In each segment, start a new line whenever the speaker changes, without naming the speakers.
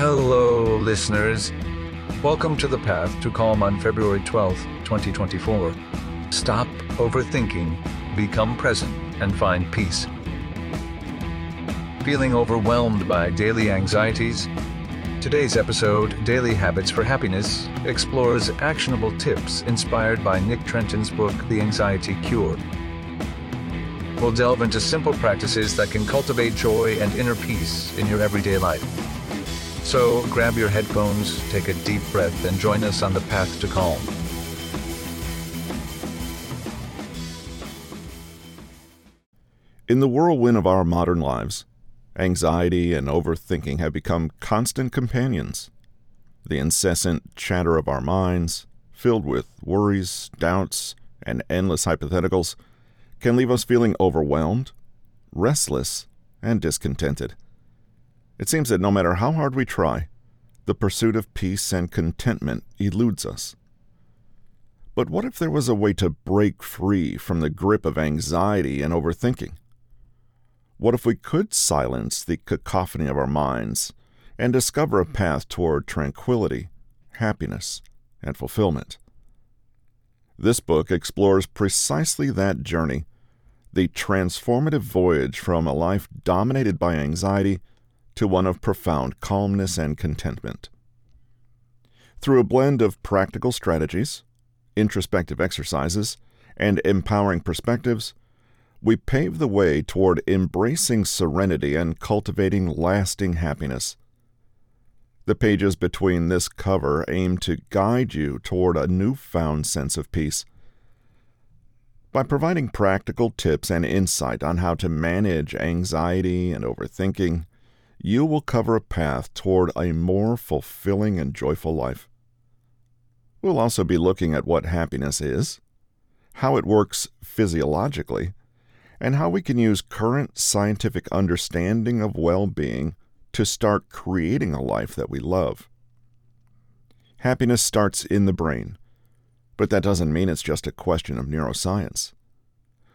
Hello, listeners. Welcome to The Path to Calm on February 12th, 2024. Stop overthinking, become present, and find peace. Feeling overwhelmed by daily anxieties? Today's episode, Daily Habits for Happiness, explores actionable tips inspired by Nick Trenton's book, The Anxiety Cure. We'll delve into simple practices that can cultivate joy and inner peace in your everyday life. So grab your headphones, take a deep breath, and join us on the path to calm.
In the whirlwind of our modern lives, anxiety and overthinking have become constant companions. The incessant chatter of our minds, filled with worries, doubts, and endless hypotheticals, can leave us feeling overwhelmed, restless, and discontented. It seems that no matter how hard we try, the pursuit of peace and contentment eludes us. But what if there was a way to break free from the grip of anxiety and overthinking? What if we could silence the cacophony of our minds and discover a path toward tranquility, happiness, and fulfillment? This book explores precisely that journey the transformative voyage from a life dominated by anxiety to one of profound calmness and contentment. Through a blend of practical strategies, introspective exercises, and empowering perspectives, we pave the way toward embracing serenity and cultivating lasting happiness. The pages between this cover aim to guide you toward a newfound sense of peace. By providing practical tips and insight on how to manage anxiety and overthinking, you will cover a path toward a more fulfilling and joyful life. We'll also be looking at what happiness is, how it works physiologically, and how we can use current scientific understanding of well being to start creating a life that we love. Happiness starts in the brain, but that doesn't mean it's just a question of neuroscience.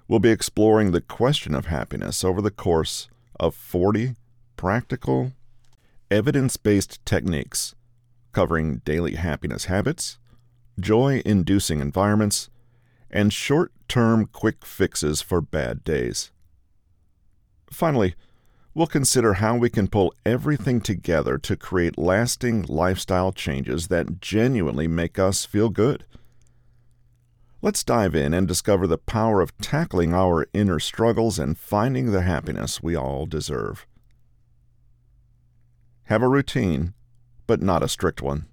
We'll be exploring the question of happiness over the course of 40 practical, evidence based techniques covering daily happiness habits, joy inducing environments, and short term quick fixes for bad days. Finally, we'll consider how we can pull everything together to create lasting lifestyle changes that genuinely make us feel good. Let's dive in and discover the power of tackling our inner struggles and finding the happiness we all deserve. Have a routine, but not a strict one.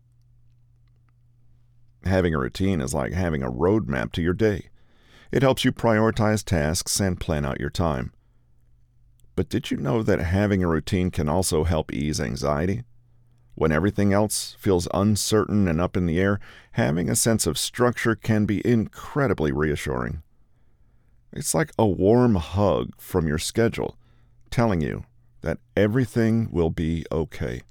Having a routine is like having a roadmap to your day. It helps you prioritize tasks and plan out your time. But did you know that having a routine can also help ease anxiety? When everything else feels uncertain and up in the air, having a sense of structure can be incredibly reassuring. It's like a warm hug from your schedule telling you that everything will be okay.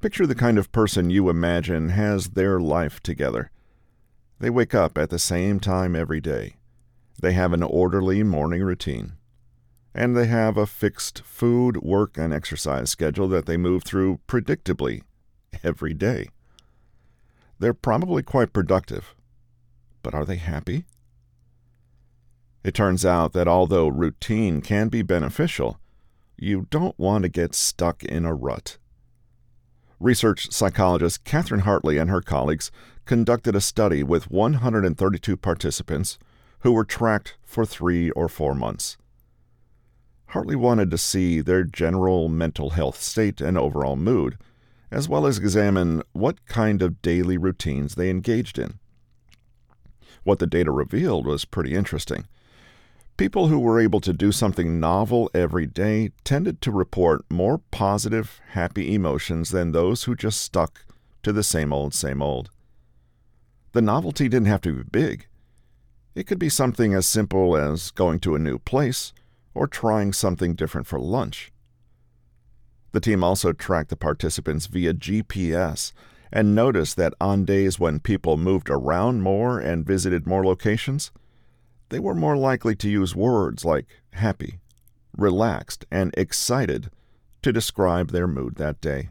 Picture the kind of person you imagine has their life together. They wake up at the same time every day. They have an orderly morning routine. And they have a fixed food, work, and exercise schedule that they move through predictably every day. They're probably quite productive. But are they happy? It turns out that although routine can be beneficial, you don't want to get stuck in a rut. Research psychologist Catherine Hartley and her colleagues conducted a study with 132 participants who were tracked for three or four months. Hartley wanted to see their general mental health state and overall mood, as well as examine what kind of daily routines they engaged in. What the data revealed was pretty interesting. People who were able to do something novel every day tended to report more positive, happy emotions than those who just stuck to the same old, same old. The novelty didn't have to be big. It could be something as simple as going to a new place or trying something different for lunch. The team also tracked the participants via GPS and noticed that on days when people moved around more and visited more locations, they were more likely to use words like happy, relaxed, and excited to describe their mood that day.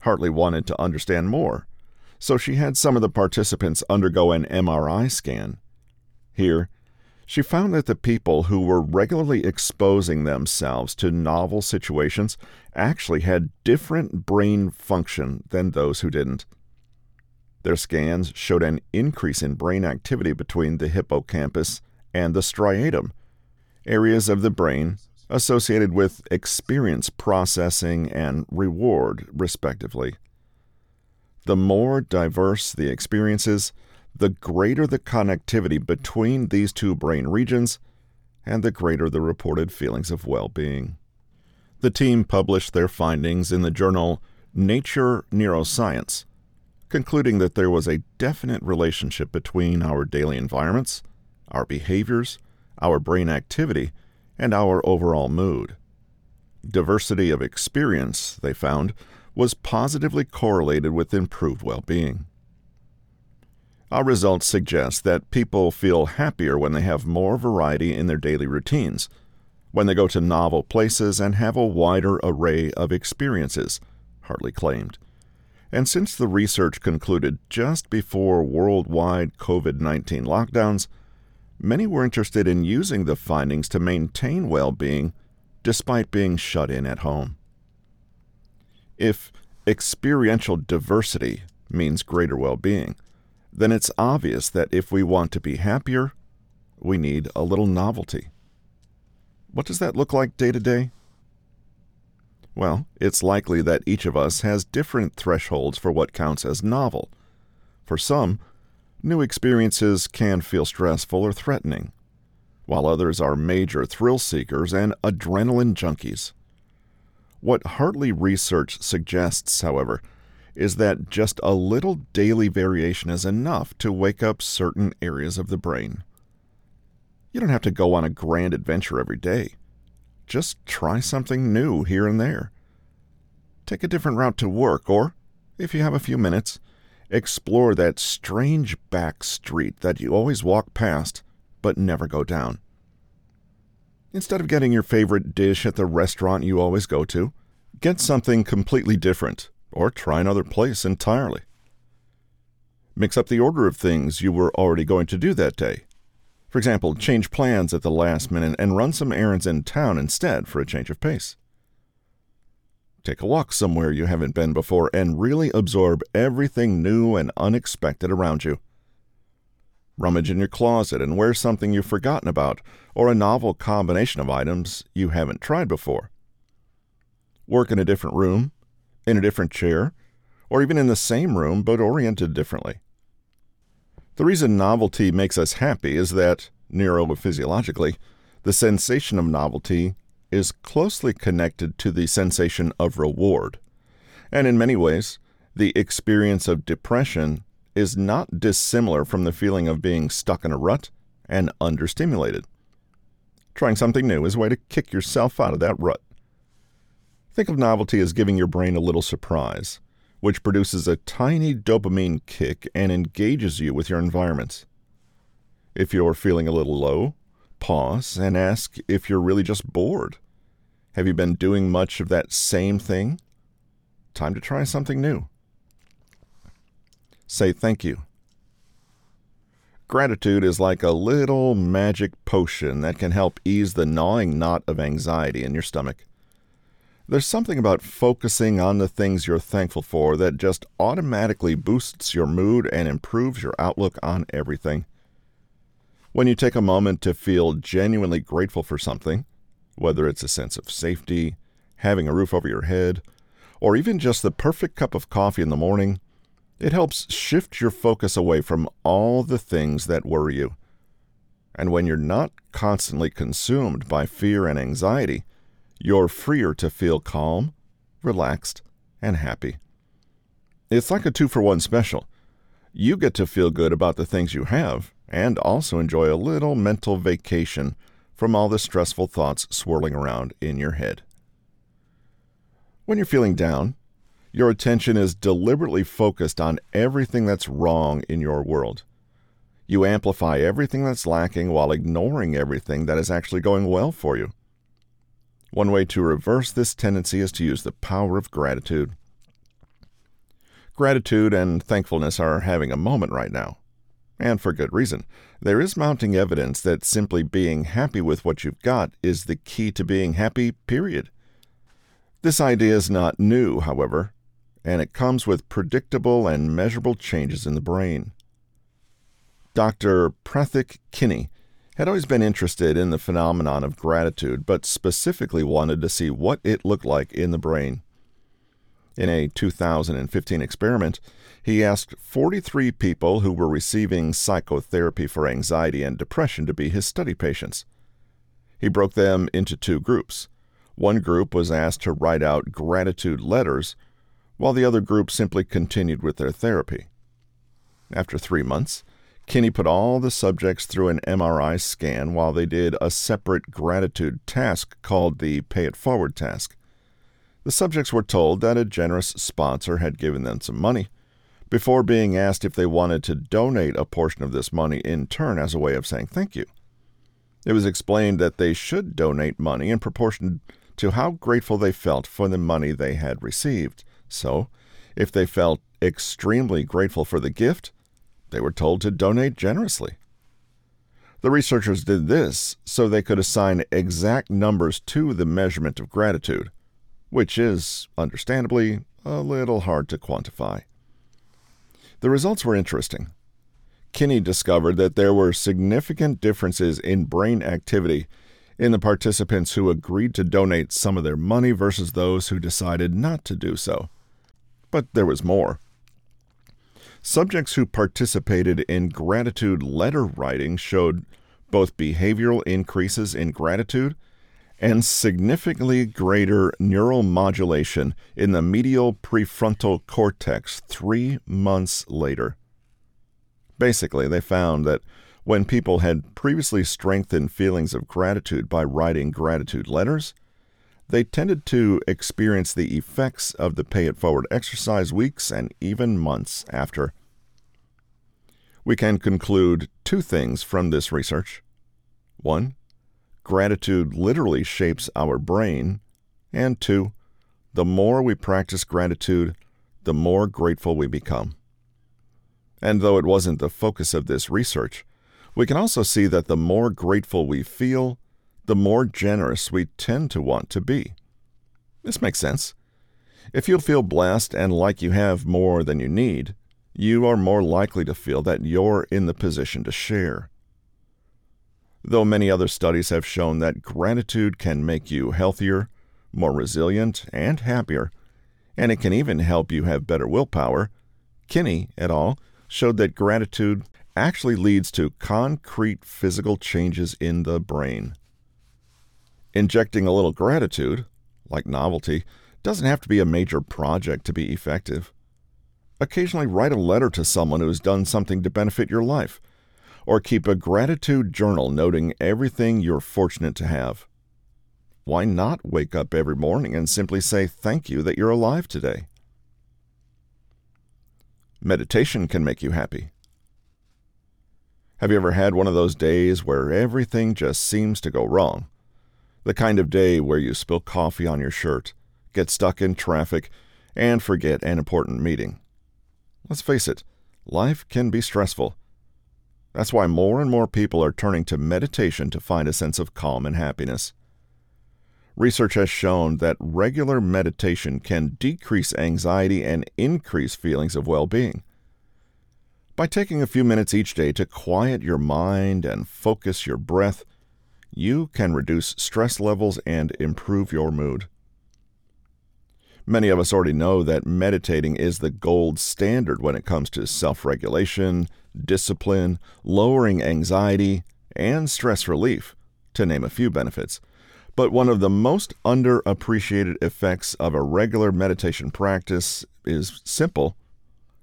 Hartley wanted to understand more, so she had some of the participants undergo an MRI scan. Here, she found that the people who were regularly exposing themselves to novel situations actually had different brain function than those who didn't. Their scans showed an increase in brain activity between the hippocampus and the striatum, areas of the brain associated with experience processing and reward, respectively. The more diverse the experiences, the greater the connectivity between these two brain regions, and the greater the reported feelings of well being. The team published their findings in the journal Nature Neuroscience, concluding that there was a definite relationship between our daily environments, our behaviors, our brain activity, and our overall mood. Diversity of experience, they found, was positively correlated with improved well being. Our results suggest that people feel happier when they have more variety in their daily routines, when they go to novel places and have a wider array of experiences, Hartley claimed. And since the research concluded just before worldwide COVID 19 lockdowns, many were interested in using the findings to maintain well being despite being shut in at home. If experiential diversity means greater well being, then it's obvious that if we want to be happier, we need a little novelty. What does that look like day to day? Well, it's likely that each of us has different thresholds for what counts as novel. For some, new experiences can feel stressful or threatening, while others are major thrill seekers and adrenaline junkies. What Hartley research suggests, however, is that just a little daily variation is enough to wake up certain areas of the brain. You don't have to go on a grand adventure every day. Just try something new here and there. Take a different route to work, or, if you have a few minutes, explore that strange back street that you always walk past but never go down. Instead of getting your favorite dish at the restaurant you always go to, get something completely different or try another place entirely. Mix up the order of things you were already going to do that day. For example, change plans at the last minute and run some errands in town instead for a change of pace. Take a walk somewhere you haven't been before and really absorb everything new and unexpected around you. Rummage in your closet and wear something you've forgotten about or a novel combination of items you haven't tried before. Work in a different room, in a different chair, or even in the same room but oriented differently. The reason novelty makes us happy is that, neurophysiologically, the sensation of novelty is closely connected to the sensation of reward. And in many ways, the experience of depression is not dissimilar from the feeling of being stuck in a rut and understimulated. Trying something new is a way to kick yourself out of that rut. Think of novelty as giving your brain a little surprise, which produces a tiny dopamine kick and engages you with your environments. If you're feeling a little low, pause and ask if you're really just bored. Have you been doing much of that same thing? Time to try something new. Say thank you. Gratitude is like a little magic potion that can help ease the gnawing knot of anxiety in your stomach. There's something about focusing on the things you're thankful for that just automatically boosts your mood and improves your outlook on everything. When you take a moment to feel genuinely grateful for something, whether it's a sense of safety, having a roof over your head, or even just the perfect cup of coffee in the morning, it helps shift your focus away from all the things that worry you. And when you're not constantly consumed by fear and anxiety, you're freer to feel calm, relaxed, and happy. It's like a two for one special. You get to feel good about the things you have and also enjoy a little mental vacation from all the stressful thoughts swirling around in your head. When you're feeling down, your attention is deliberately focused on everything that's wrong in your world. You amplify everything that's lacking while ignoring everything that is actually going well for you. One way to reverse this tendency is to use the power of gratitude. Gratitude and thankfulness are having a moment right now, and for good reason. There is mounting evidence that simply being happy with what you've got is the key to being happy, period. This idea is not new, however, and it comes with predictable and measurable changes in the brain. Dr. Prathik Kini had always been interested in the phenomenon of gratitude, but specifically wanted to see what it looked like in the brain. In a 2015 experiment, he asked 43 people who were receiving psychotherapy for anxiety and depression to be his study patients. He broke them into two groups. One group was asked to write out gratitude letters, while the other group simply continued with their therapy. After three months, Kini put all the subjects through an MRI scan while they did a separate gratitude task called the Pay It Forward task. The subjects were told that a generous sponsor had given them some money before being asked if they wanted to donate a portion of this money in turn as a way of saying thank you. It was explained that they should donate money in proportion to how grateful they felt for the money they had received. So, if they felt extremely grateful for the gift, they were told to donate generously. The researchers did this so they could assign exact numbers to the measurement of gratitude, which is, understandably, a little hard to quantify. The results were interesting. Kini discovered that there were significant differences in brain activity in the participants who agreed to donate some of their money versus those who decided not to do so. But there was more. Subjects who participated in gratitude letter writing showed both behavioral increases in gratitude and significantly greater neural modulation in the medial prefrontal cortex three months later. Basically, they found that when people had previously strengthened feelings of gratitude by writing gratitude letters, they tended to experience the effects of the pay it forward exercise weeks and even months after. We can conclude two things from this research. One, gratitude literally shapes our brain. And two, the more we practice gratitude, the more grateful we become. And though it wasn't the focus of this research, we can also see that the more grateful we feel, the more generous we tend to want to be. This makes sense. If you feel blessed and like you have more than you need, you are more likely to feel that you're in the position to share. Though many other studies have shown that gratitude can make you healthier, more resilient, and happier, and it can even help you have better willpower, Kini et al. showed that gratitude actually leads to concrete physical changes in the brain. Injecting a little gratitude, like novelty, doesn't have to be a major project to be effective. Occasionally write a letter to someone who has done something to benefit your life, or keep a gratitude journal noting everything you're fortunate to have. Why not wake up every morning and simply say thank you that you're alive today? Meditation can make you happy. Have you ever had one of those days where everything just seems to go wrong? The kind of day where you spill coffee on your shirt, get stuck in traffic, and forget an important meeting. Let's face it, life can be stressful. That's why more and more people are turning to meditation to find a sense of calm and happiness. Research has shown that regular meditation can decrease anxiety and increase feelings of well being. By taking a few minutes each day to quiet your mind and focus your breath, you can reduce stress levels and improve your mood. Many of us already know that meditating is the gold standard when it comes to self regulation, discipline, lowering anxiety, and stress relief, to name a few benefits. But one of the most underappreciated effects of a regular meditation practice is simple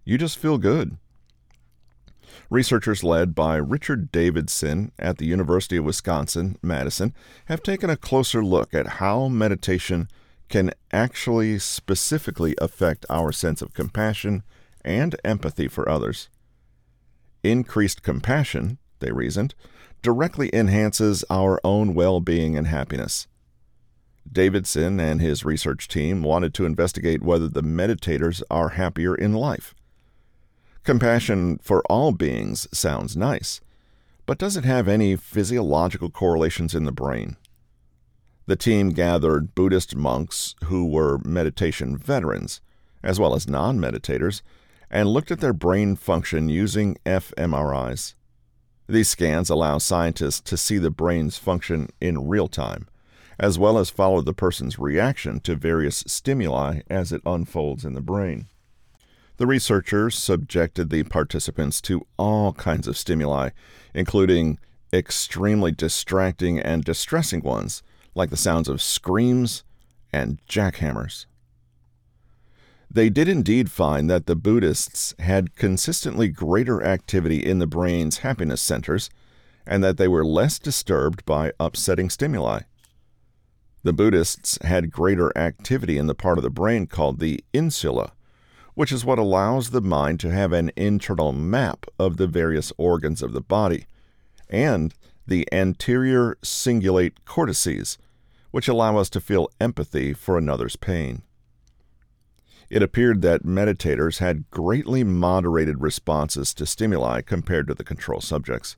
you just feel good. Researchers led by Richard Davidson at the University of Wisconsin Madison have taken a closer look at how meditation can actually specifically affect our sense of compassion and empathy for others. Increased compassion, they reasoned, directly enhances our own well being and happiness. Davidson and his research team wanted to investigate whether the meditators are happier in life. Compassion for all beings sounds nice, but does it have any physiological correlations in the brain? The team gathered Buddhist monks who were meditation veterans, as well as non meditators, and looked at their brain function using fMRIs. These scans allow scientists to see the brain's function in real time as well as follow the person's reaction to various stimuli as it unfolds in the brain. The researchers subjected the participants to all kinds of stimuli, including extremely distracting and distressing ones, like the sounds of screams and jackhammers. They did indeed find that the Buddhists had consistently greater activity in the brain's happiness centers, and that they were less disturbed by upsetting stimuli. The Buddhists had greater activity in the part of the brain called the insula, which is what allows the mind to have an internal map of the various organs of the body, and the anterior cingulate cortices, which allow us to feel empathy for another's pain. It appeared that meditators had greatly moderated responses to stimuli compared to the control subjects.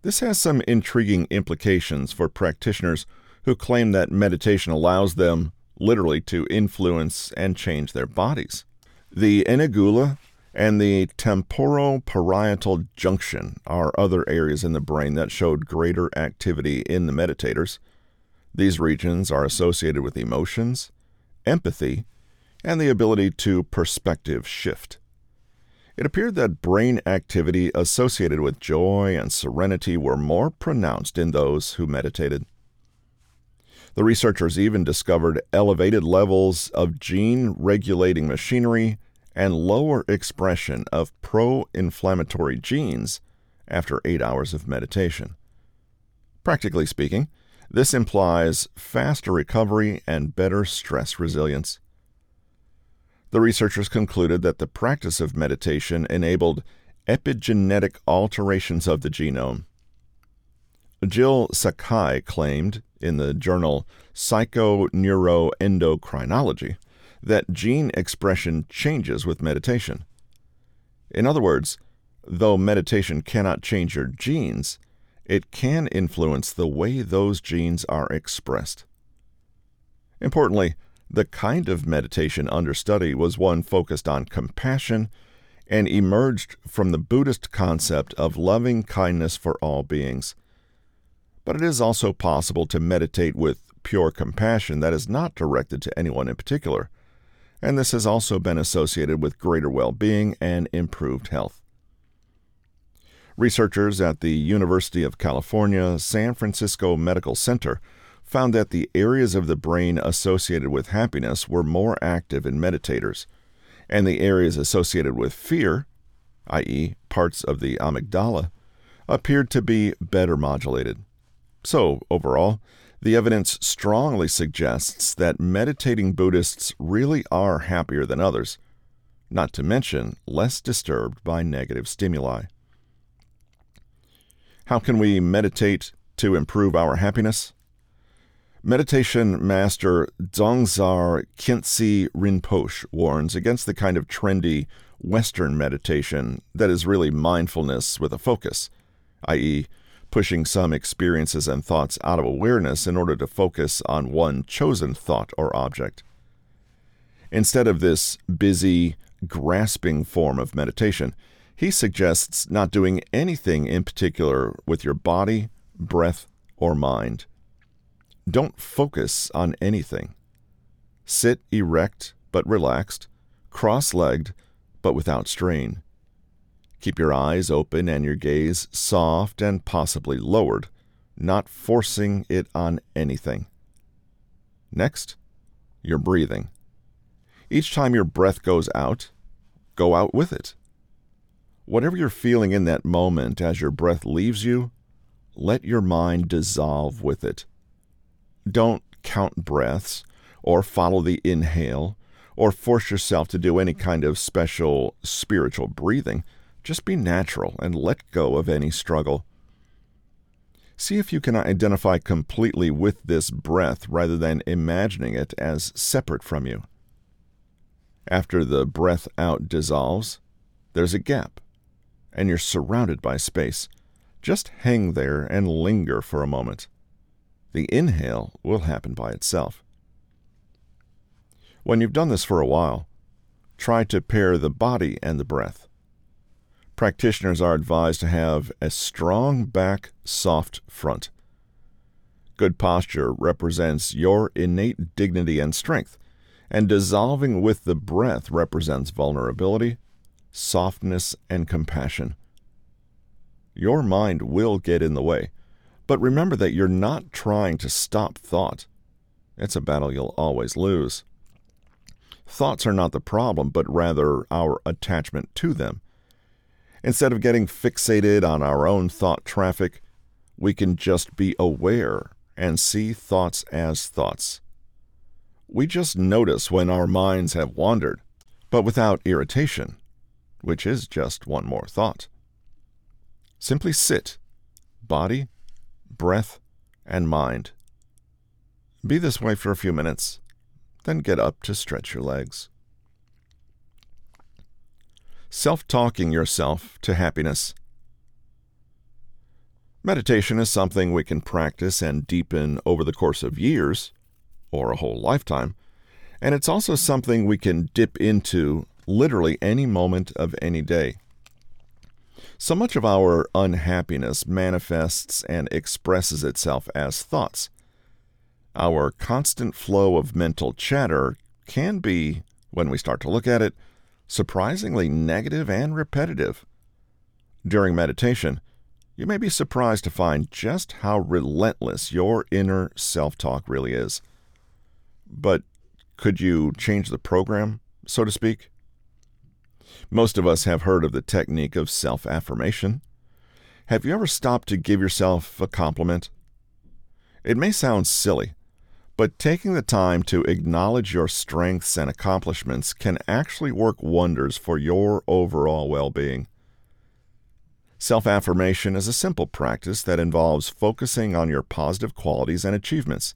This has some intriguing implications for practitioners who claim that meditation allows them literally to influence and change their bodies. The inagula and the temporoparietal junction are other areas in the brain that showed greater activity in the meditators. These regions are associated with emotions, empathy, and the ability to perspective shift. It appeared that brain activity associated with joy and serenity were more pronounced in those who meditated. The researchers even discovered elevated levels of gene regulating machinery and lower expression of pro inflammatory genes after eight hours of meditation. Practically speaking, this implies faster recovery and better stress resilience. The researchers concluded that the practice of meditation enabled epigenetic alterations of the genome. Jill Sakai claimed in the journal Psychoneuroendocrinology that gene expression changes with meditation. In other words, though meditation cannot change your genes, it can influence the way those genes are expressed. Importantly, the kind of meditation under study was one focused on compassion and emerged from the Buddhist concept of loving kindness for all beings but it is also possible to meditate with pure compassion that is not directed to anyone in particular, and this has also been associated with greater well being and improved health. Researchers at the University of California San Francisco Medical Center found that the areas of the brain associated with happiness were more active in meditators, and the areas associated with fear, i.e., parts of the amygdala, appeared to be better modulated. So, overall, the evidence strongly suggests that meditating Buddhists really are happier than others, not to mention less disturbed by negative stimuli. How can we meditate to improve our happiness? Meditation master Dzongsar Khyentse Rinpoche warns against the kind of trendy Western meditation that is really mindfulness with a focus, i.e., pushing some experiences and thoughts out of awareness in order to focus on one chosen thought or object. Instead of this busy, grasping form of meditation, he suggests not doing anything in particular with your body, breath, or mind. Don't focus on anything. Sit erect but relaxed, cross legged but without strain. Keep your eyes open and your gaze soft and possibly lowered, not forcing it on anything. Next, your breathing. Each time your breath goes out, go out with it. Whatever you're feeling in that moment as your breath leaves you, let your mind dissolve with it. Don't count breaths or follow the inhale or force yourself to do any kind of special spiritual breathing. Just be natural and let go of any struggle. See if you can identify completely with this breath rather than imagining it as separate from you. After the breath out dissolves, there's a gap, and you're surrounded by space. Just hang there and linger for a moment. The inhale will happen by itself. When you've done this for a while, try to pair the body and the breath. Practitioners are advised to have a strong back, soft front. Good posture represents your innate dignity and strength, and dissolving with the breath represents vulnerability, softness, and compassion. Your mind will get in the way, but remember that you're not trying to stop thought. It's a battle you'll always lose. Thoughts are not the problem, but rather our attachment to them. Instead of getting fixated on our own thought traffic, we can just be aware and see thoughts as thoughts. We just notice when our minds have wandered, but without irritation, which is just one more thought. Simply sit, body, breath, and mind. Be this way for a few minutes, then get up to stretch your legs. Self talking yourself to happiness. Meditation is something we can practice and deepen over the course of years, or a whole lifetime, and it's also something we can dip into literally any moment of any day. So much of our unhappiness manifests and expresses itself as thoughts. Our constant flow of mental chatter can be, when we start to look at it, surprisingly negative and repetitive. During meditation, you may be surprised to find just how relentless your inner self talk really is. But could you change the program, so to speak? Most of us have heard of the technique of self affirmation. Have you ever stopped to give yourself a compliment? It may sound silly, but taking the time to acknowledge your strengths and accomplishments can actually work wonders for your overall well being. Self affirmation is a simple practice that involves focusing on your positive qualities and achievements.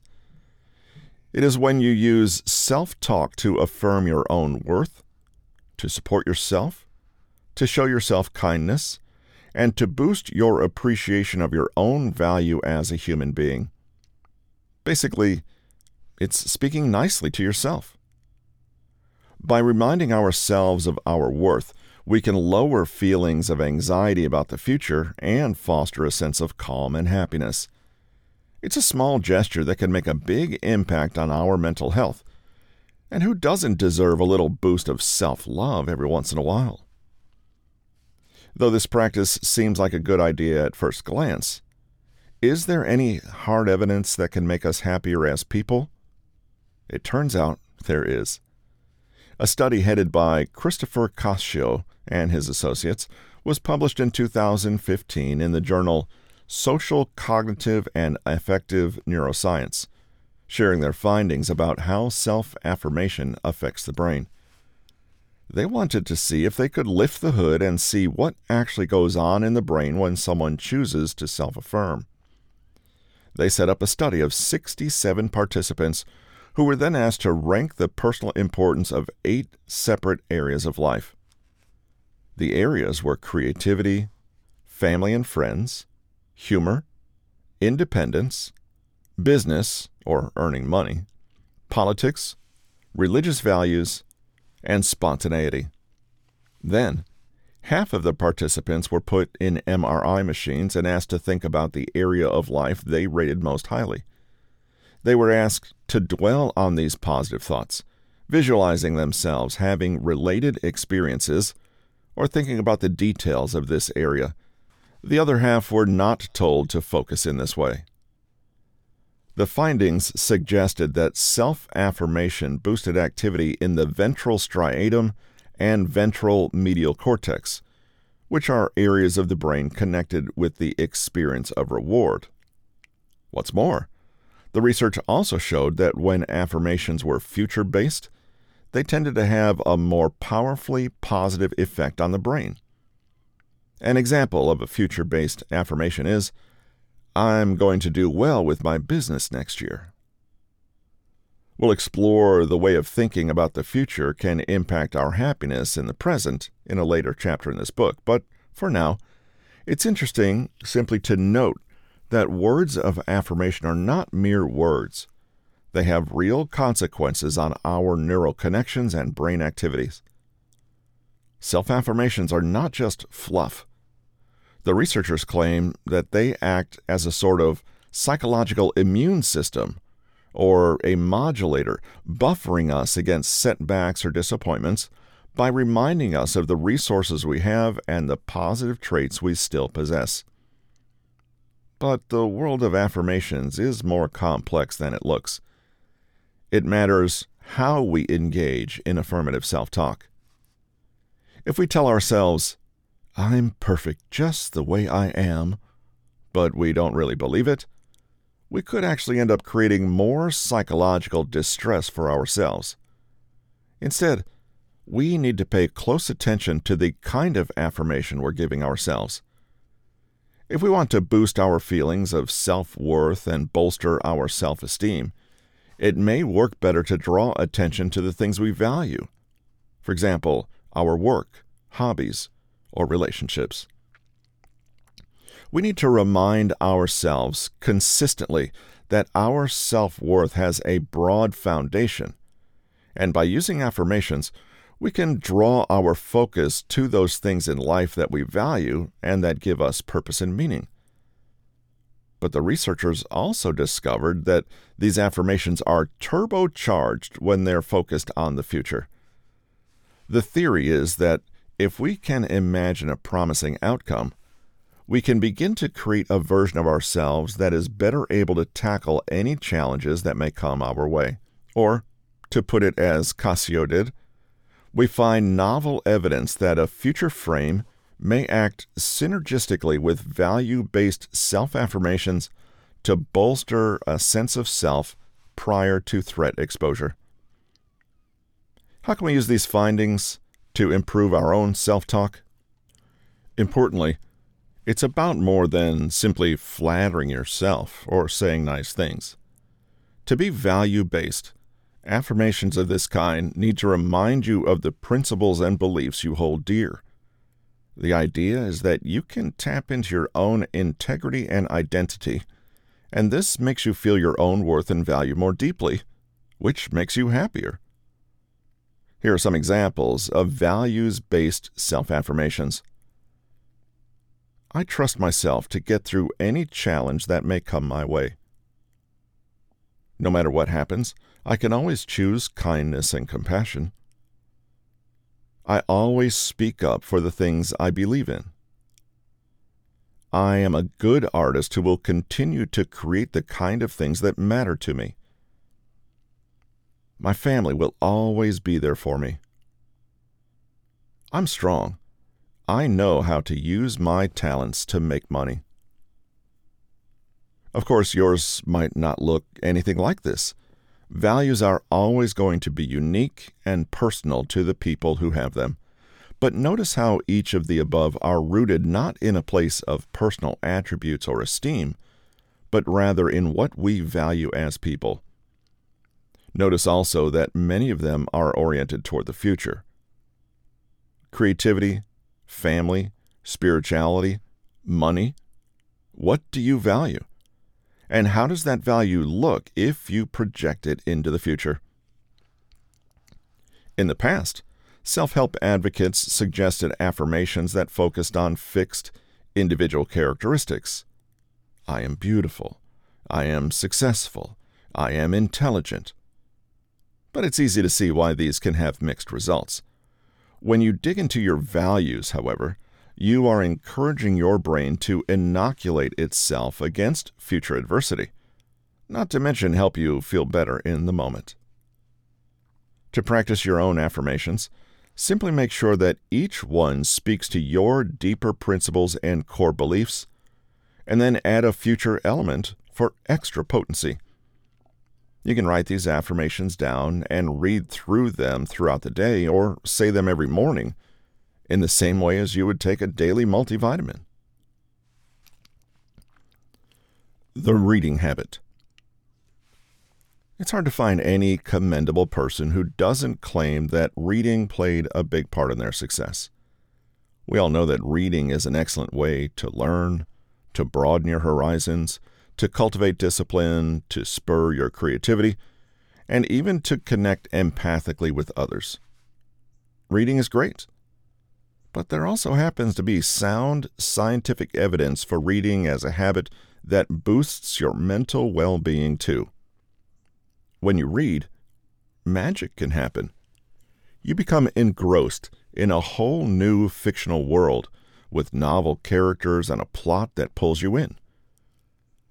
It is when you use self talk to affirm your own worth, to support yourself, to show yourself kindness, and to boost your appreciation of your own value as a human being. Basically, it's speaking nicely to yourself. By reminding ourselves of our worth, we can lower feelings of anxiety about the future and foster a sense of calm and happiness. It's a small gesture that can make a big impact on our mental health. And who doesn't deserve a little boost of self love every once in a while? Though this practice seems like a good idea at first glance, is there any hard evidence that can make us happier as people? It turns out there is. A study headed by Christopher Cascio and his associates was published in 2015 in the journal Social Cognitive and Affective Neuroscience, sharing their findings about how self affirmation affects the brain. They wanted to see if they could lift the hood and see what actually goes on in the brain when someone chooses to self affirm. They set up a study of 67 participants who were then asked to rank the personal importance of eight separate areas of life. The areas were creativity, family and friends, humor, independence, business, or earning money, politics, religious values, and spontaneity. Then, half of the participants were put in MRI machines and asked to think about the area of life they rated most highly. They were asked to dwell on these positive thoughts, visualizing themselves having related experiences or thinking about the details of this area. The other half were not told to focus in this way. The findings suggested that self affirmation boosted activity in the ventral striatum and ventral medial cortex, which are areas of the brain connected with the experience of reward. What's more, the research also showed that when affirmations were future based, they tended to have a more powerfully positive effect on the brain. An example of a future based affirmation is I'm going to do well with my business next year. We'll explore the way of thinking about the future can impact our happiness in the present in a later chapter in this book, but for now, it's interesting simply to note that words of affirmation are not mere words. They have real consequences on our neural connections and brain activities. Self affirmations are not just fluff. The researchers claim that they act as a sort of psychological immune system or a modulator, buffering us against setbacks or disappointments by reminding us of the resources we have and the positive traits we still possess. But the world of affirmations is more complex than it looks. It matters how we engage in affirmative self talk. If we tell ourselves, I'm perfect just the way I am, but we don't really believe it, we could actually end up creating more psychological distress for ourselves. Instead, we need to pay close attention to the kind of affirmation we're giving ourselves. If we want to boost our feelings of self worth and bolster our self esteem, it may work better to draw attention to the things we value. For example, our work, hobbies, or relationships. We need to remind ourselves consistently that our self worth has a broad foundation, and by using affirmations, we can draw our focus to those things in life that we value and that give us purpose and meaning. But the researchers also discovered that these affirmations are turbocharged when they're focused on the future. The theory is that if we can imagine a promising outcome, we can begin to create a version of ourselves that is better able to tackle any challenges that may come our way. Or, to put it as Cascio did, we find novel evidence that a future frame may act synergistically with value based self affirmations to bolster a sense of self prior to threat exposure. How can we use these findings to improve our own self talk? Importantly, it's about more than simply flattering yourself or saying nice things. To be value based, Affirmations of this kind need to remind you of the principles and beliefs you hold dear. The idea is that you can tap into your own integrity and identity, and this makes you feel your own worth and value more deeply, which makes you happier. Here are some examples of values based self affirmations. I trust myself to get through any challenge that may come my way. No matter what happens, I can always choose kindness and compassion. I always speak up for the things I believe in. I am a good artist who will continue to create the kind of things that matter to me. My family will always be there for me. I'm strong. I know how to use my talents to make money. Of course, yours might not look anything like this. Values are always going to be unique and personal to the people who have them. But notice how each of the above are rooted not in a place of personal attributes or esteem, but rather in what we value as people. Notice also that many of them are oriented toward the future. Creativity, family, spirituality, money. What do you value? And how does that value look if you project it into the future? In the past, self help advocates suggested affirmations that focused on fixed individual characteristics. I am beautiful. I am successful. I am intelligent. But it's easy to see why these can have mixed results. When you dig into your values, however, you are encouraging your brain to inoculate itself against future adversity, not to mention help you feel better in the moment. To practice your own affirmations, simply make sure that each one speaks to your deeper principles and core beliefs, and then add a future element for extra potency. You can write these affirmations down and read through them throughout the day or say them every morning in the same way as you would take a daily multivitamin. The reading habit. It's hard to find any commendable person who doesn't claim that reading played a big part in their success. We all know that reading is an excellent way to learn, to broaden your horizons, to cultivate discipline, to spur your creativity, and even to connect empathically with others. Reading is great. But there also happens to be sound scientific evidence for reading as a habit that boosts your mental well being too. When you read, magic can happen. You become engrossed in a whole new fictional world with novel characters and a plot that pulls you in.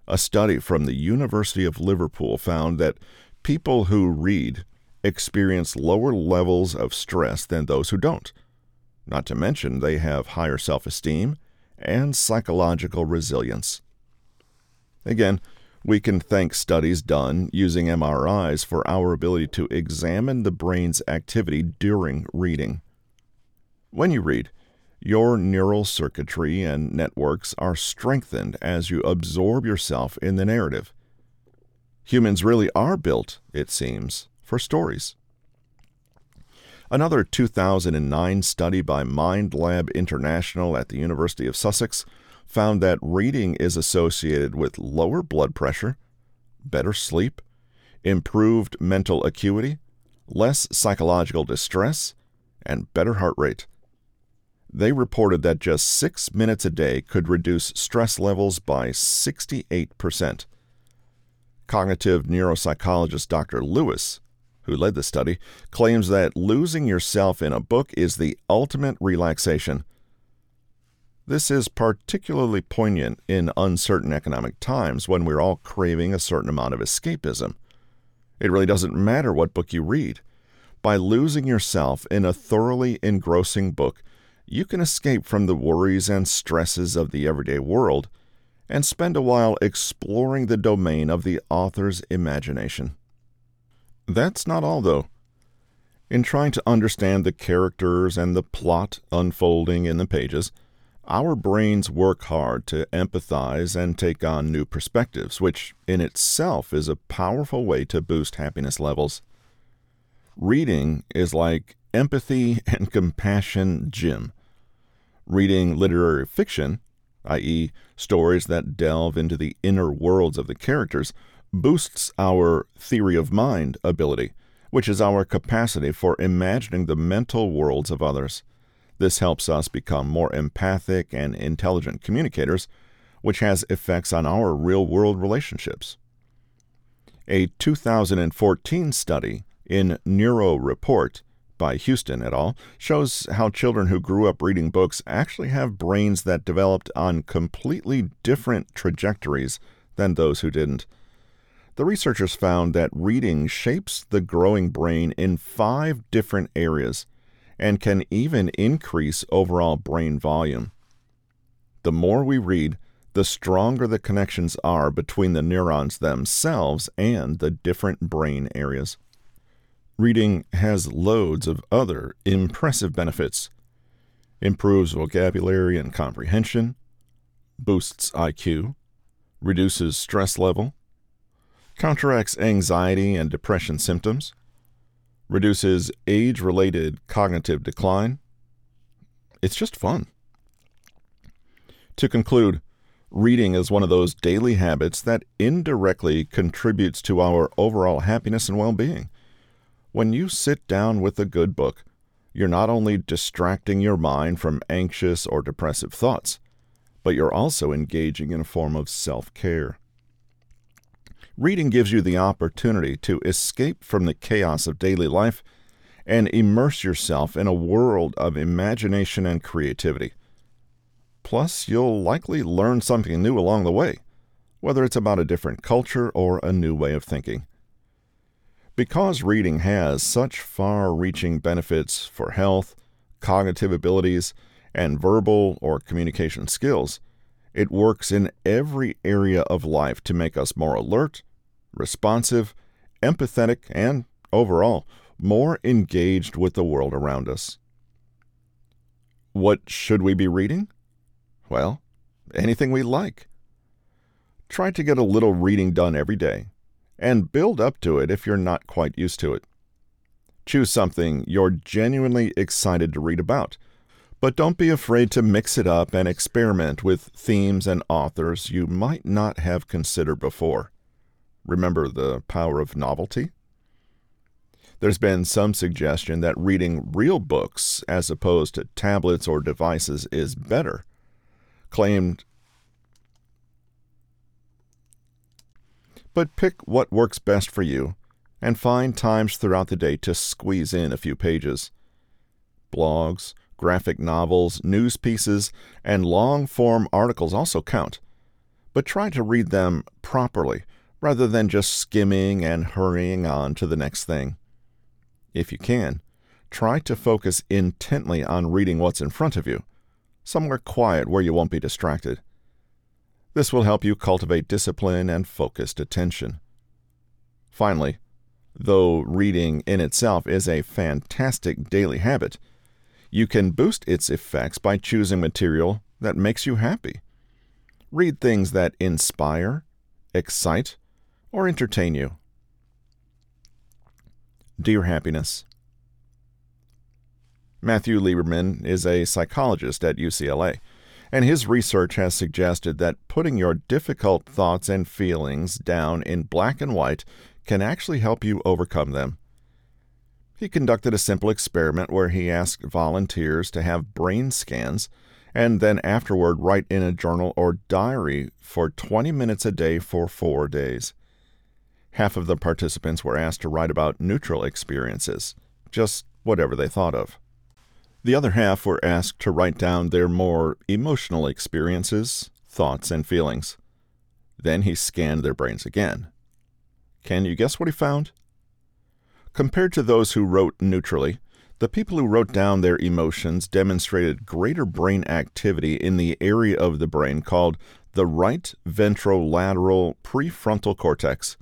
A study from the University of Liverpool found that people who read experience lower levels of stress than those who don't. Not to mention, they have higher self esteem and psychological resilience. Again, we can thank studies done using MRIs for our ability to examine the brain's activity during reading. When you read, your neural circuitry and networks are strengthened as you absorb yourself in the narrative. Humans really are built, it seems, for stories. Another 2009 study by MindLab International at the University of Sussex found that reading is associated with lower blood pressure, better sleep, improved mental acuity, less psychological distress, and better heart rate. They reported that just six minutes a day could reduce stress levels by 68%. Cognitive neuropsychologist Dr. Lewis, who led the study, claims that losing yourself in a book is the ultimate relaxation this is particularly poignant in uncertain economic times when we're all craving a certain amount of escapism. It really doesn't matter what book you read. By losing yourself in a thoroughly engrossing book, you can escape from the worries and stresses of the everyday world and spend a while exploring the domain of the author's imagination. That's not all, though. In trying to understand the characters and the plot unfolding in the pages, our brains work hard to empathize and take on new perspectives, which in itself is a powerful way to boost happiness levels. Reading is like empathy and compassion gym. Reading literary fiction, i.e., stories that delve into the inner worlds of the characters, boosts our theory of mind ability, which is our capacity for imagining the mental worlds of others. This helps us become more empathic and intelligent communicators, which has effects on our real world relationships. A 2014 study in Neuro Report by Houston et al. shows how children who grew up reading books actually have brains that developed on completely different trajectories than those who didn't. The researchers found that reading shapes the growing brain in five different areas and can even increase overall brain volume. The more we read, the stronger the connections are between the neurons themselves and the different brain areas. Reading has loads of other impressive benefits. Improves vocabulary and comprehension, boosts IQ, reduces stress level, counteracts anxiety and depression symptoms, reduces age related cognitive decline. It's just fun. To conclude, reading is one of those daily habits that indirectly contributes to our overall happiness and well being. When you sit down with a good book, you're not only distracting your mind from anxious or depressive thoughts, but you're also engaging in a form of self care. Reading gives you the opportunity to escape from the chaos of daily life and immerse yourself in a world of imagination and creativity. Plus, you'll likely learn something new along the way, whether it's about a different culture or a new way of thinking. Because reading has such far reaching benefits for health, cognitive abilities, and verbal or communication skills, it works in every area of life to make us more alert, responsive, empathetic, and, overall, more engaged with the world around us. What should we be reading? Well, anything we like. Try to get a little reading done every day, and build up to it if you're not quite used to it. Choose something you're genuinely excited to read about, but don't be afraid to mix it up and experiment with themes and authors you might not have considered before. Remember the power of novelty? There's been some suggestion that reading real books as opposed to tablets or devices is better. Claimed But pick what works best for you and find times throughout the day to squeeze in a few pages. Blogs, graphic novels, news pieces, and long form articles also count, but try to read them properly rather than just skimming and hurrying on to the next thing. If you can, try to focus intently on reading what's in front of you, somewhere quiet where you won't be distracted. This will help you cultivate discipline and focused attention. Finally, though reading in itself is a fantastic daily habit, you can boost its effects by choosing material that makes you happy. Read things that inspire, excite, or entertain you. Dear Happiness Matthew Lieberman is a psychologist at UCLA, and his research has suggested that putting your difficult thoughts and feelings down in black and white can actually help you overcome them. He conducted a simple experiment where he asked volunteers to have brain scans and then afterward write in a journal or diary for 20 minutes a day for four days. Half of the participants were asked to write about neutral experiences, just whatever they thought of. The other half were asked to write down their more emotional experiences, thoughts, and feelings. Then he scanned their brains again. Can you guess what he found? Compared to those who wrote neutrally, the people who wrote down their emotions demonstrated greater brain activity in the area of the brain called the right ventrolateral prefrontal cortex.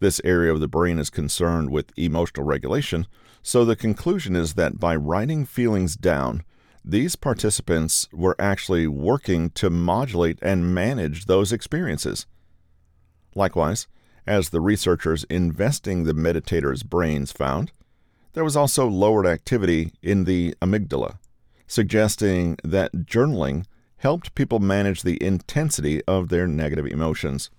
This area of the brain is concerned with emotional regulation, so the conclusion is that by writing feelings down, these participants were actually working to modulate and manage those experiences. Likewise, as the researchers investing the meditators' brains found, there was also lowered activity in the amygdala, suggesting that journaling helped people manage the intensity of their negative emotions.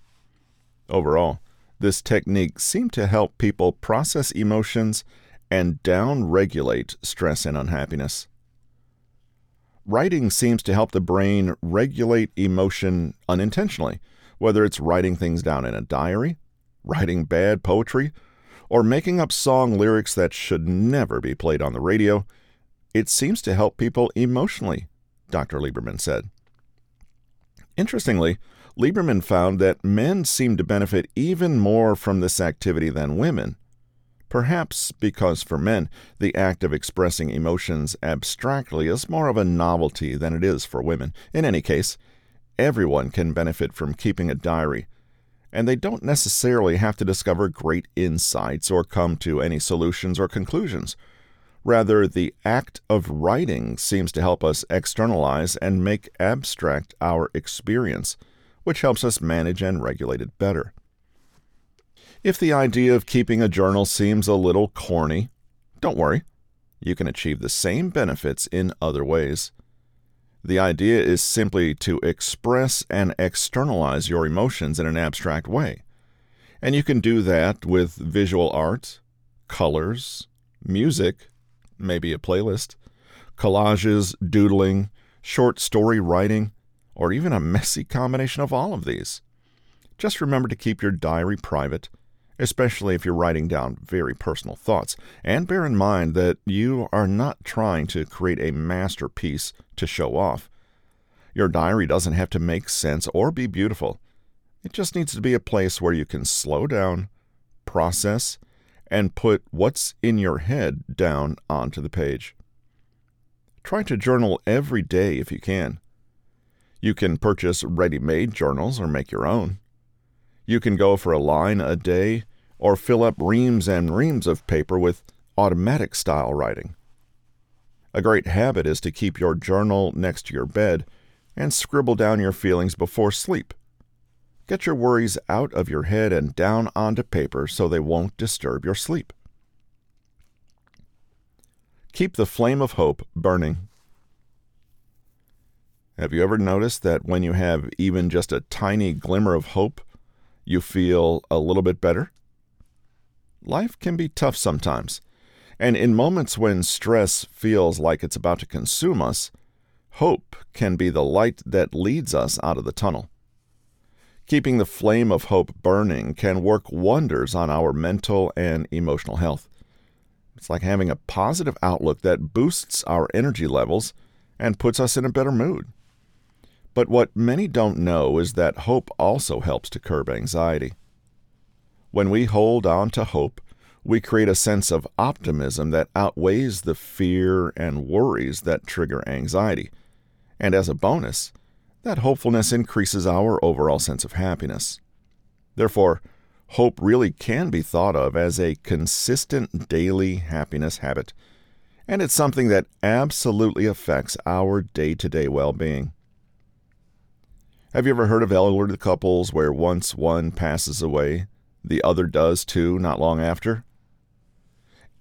Overall, this technique seemed to help people process emotions and down-regulate stress and unhappiness. Writing seems to help the brain regulate emotion unintentionally, whether it's writing things down in a diary, writing bad poetry, or making up song lyrics that should never be played on the radio. It seems to help people emotionally, Dr. Lieberman said. Interestingly, Lieberman found that men seem to benefit even more from this activity than women. Perhaps because for men, the act of expressing emotions abstractly is more of a novelty than it is for women. In any case, everyone can benefit from keeping a diary, and they don't necessarily have to discover great insights or come to any solutions or conclusions. Rather, the act of writing seems to help us externalize and make abstract our experience which helps us manage and regulate it better. If the idea of keeping a journal seems a little corny, don't worry. You can achieve the same benefits in other ways. The idea is simply to express and externalize your emotions in an abstract way. And you can do that with visual art, colors, music, maybe a playlist, collages, doodling, short story writing, or even a messy combination of all of these. Just remember to keep your diary private, especially if you're writing down very personal thoughts, and bear in mind that you are not trying to create a masterpiece to show off. Your diary doesn't have to make sense or be beautiful. It just needs to be a place where you can slow down, process, and put what's in your head down onto the page. Try to journal every day if you can. You can purchase ready made journals or make your own. You can go for a line a day or fill up reams and reams of paper with automatic style writing. A great habit is to keep your journal next to your bed and scribble down your feelings before sleep. Get your worries out of your head and down onto paper so they won't disturb your sleep. Keep the flame of hope burning. Have you ever noticed that when you have even just a tiny glimmer of hope, you feel a little bit better? Life can be tough sometimes, and in moments when stress feels like it's about to consume us, hope can be the light that leads us out of the tunnel. Keeping the flame of hope burning can work wonders on our mental and emotional health. It's like having a positive outlook that boosts our energy levels and puts us in a better mood. But what many don't know is that hope also helps to curb anxiety. When we hold on to hope, we create a sense of optimism that outweighs the fear and worries that trigger anxiety. And as a bonus, that hopefulness increases our overall sense of happiness. Therefore, hope really can be thought of as a consistent daily happiness habit, and it's something that absolutely affects our day to day well being. Have you ever heard of elderly couples where once one passes away, the other does too not long after?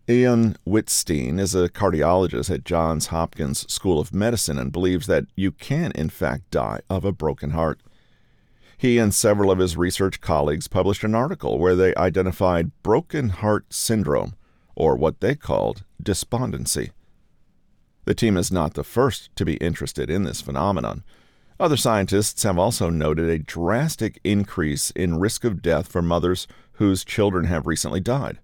Ian Wittstein is a cardiologist at Johns Hopkins School of Medicine and believes that you can, in fact, die of a broken heart. He and several of his research colleagues published an article where they identified broken heart syndrome, or what they called despondency. The team is not the first to be interested in this phenomenon. Other scientists have also noted a drastic increase in risk of death for mothers whose children have recently died,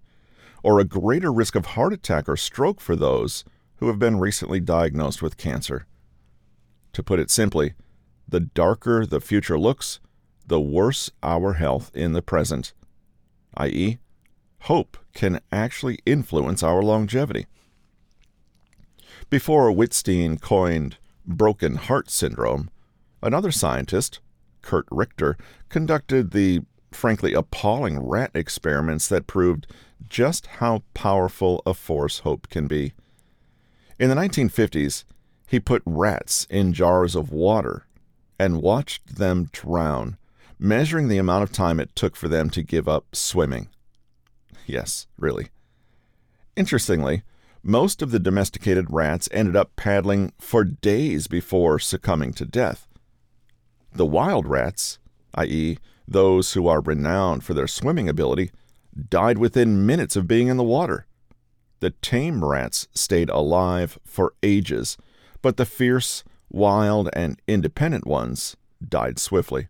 or a greater risk of heart attack or stroke for those who have been recently diagnosed with cancer. To put it simply, the darker the future looks, the worse our health in the present, i.e., hope can actually influence our longevity. Before Wittstein coined broken heart syndrome, Another scientist, Curt Richter, conducted the frankly appalling rat experiments that proved just how powerful a force hope can be. In the 1950s, he put rats in jars of water and watched them drown, measuring the amount of time it took for them to give up swimming. Yes, really. Interestingly, most of the domesticated rats ended up paddling for days before succumbing to death. The wild rats, i.e., those who are renowned for their swimming ability, died within minutes of being in the water. The tame rats stayed alive for ages, but the fierce, wild, and independent ones died swiftly.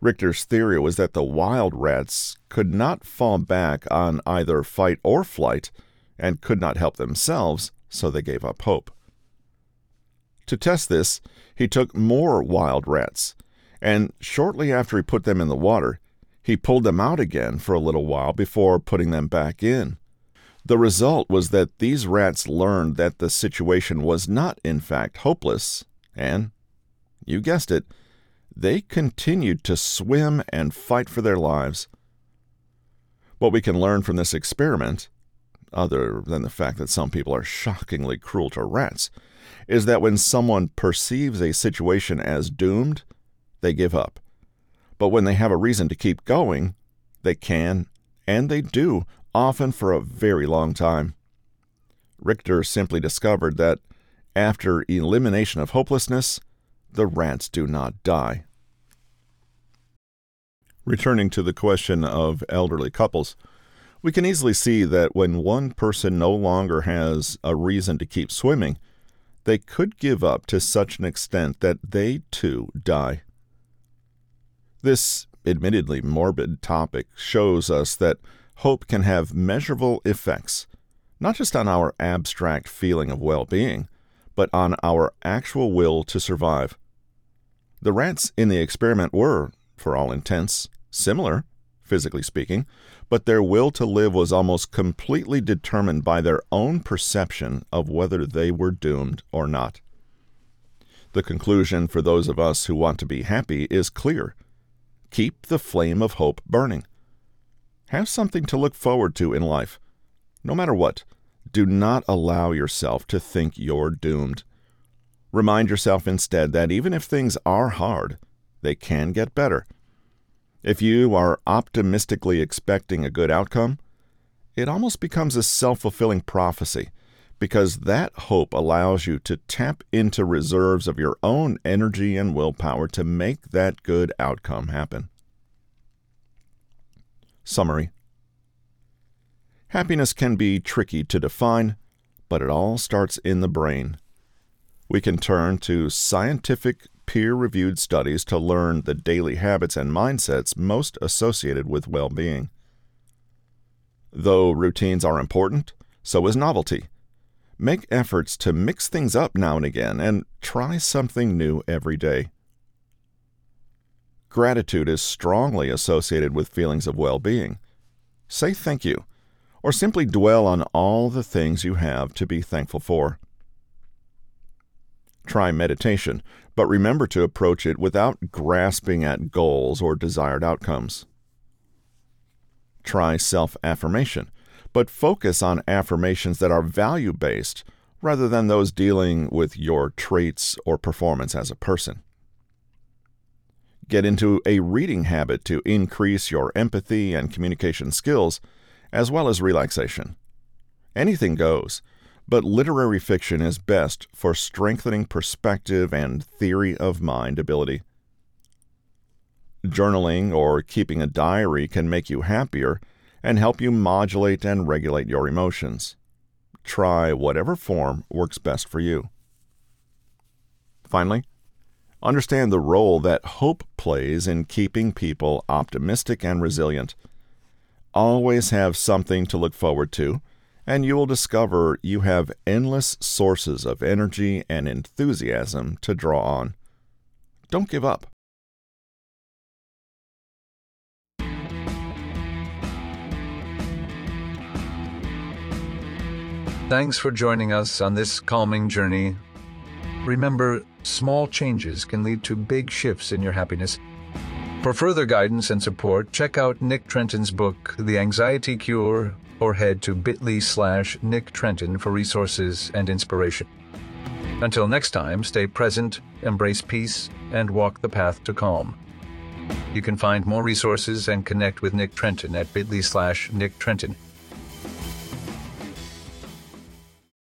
Richter's theory was that the wild rats could not fall back on either fight or flight and could not help themselves, so they gave up hope. To test this, he took more wild rats, and shortly after he put them in the water, he pulled them out again for a little while before putting them back in. The result was that these rats learned that the situation was not, in fact, hopeless, and, you guessed it, they continued to swim and fight for their lives. What we can learn from this experiment, other than the fact that some people are shockingly cruel to rats, is that when someone perceives a situation as doomed, they give up. But when they have a reason to keep going, they can, and they do, often for a very long time. Richter simply discovered that after elimination of hopelessness, the rats do not die. Returning to the question of elderly couples, we can easily see that when one person no longer has a reason to keep swimming, they could give up to such an extent that they too die. This admittedly morbid topic shows us that hope can have measurable effects, not just on our abstract feeling of well being, but on our actual will to survive. The rats in the experiment were, for all intents, similar, physically speaking, but their will to live was almost completely determined by their own perception of whether they were doomed or not. The conclusion for those of us who want to be happy is clear keep the flame of hope burning. Have something to look forward to in life. No matter what, do not allow yourself to think you're doomed. Remind yourself instead that even if things are hard, they can get better If you are optimistically expecting a good outcome, it almost becomes a self fulfilling prophecy because that hope allows you to tap into reserves of your own energy and willpower to make that good outcome happen. Summary Happiness can be tricky to define, but it all starts in the brain. We can turn to scientific, peer reviewed studies to learn the daily habits and mindsets most associated with well being. Though routines are important, so is novelty. Make efforts to mix things up now and again and try something new every day. Gratitude is strongly associated with feelings of well being. Say thank you or simply dwell on all the things you have to be thankful for. Try meditation, but remember to approach it without grasping at goals or desired outcomes. Try self affirmation, but focus on affirmations that are value based rather than those dealing with your traits or performance as a person. Get into a reading habit to increase your empathy and communication skills as well as relaxation. Anything goes, but literary fiction is best for strengthening perspective and theory of mind ability. Journaling or keeping a diary can make you happier and help you modulate and regulate your emotions. Try whatever form works best for you. Finally, understand the role that hope plays in keeping people optimistic and resilient. Always have something to look forward to, and you will discover you have endless sources of energy and enthusiasm to draw on. Don't give up.
Thanks for joining us on this calming journey. Remember, small changes can lead to big shifts in your happiness. For further guidance and support, check out Nick Trenton's book, The Anxiety Cure, or head to bit.ly slash Nick Trenton for resources and inspiration. Until next time, stay present, embrace peace, and walk the path to calm. You can find more resources and connect with Nick Trenton at bit.ly slash Nick Trenton.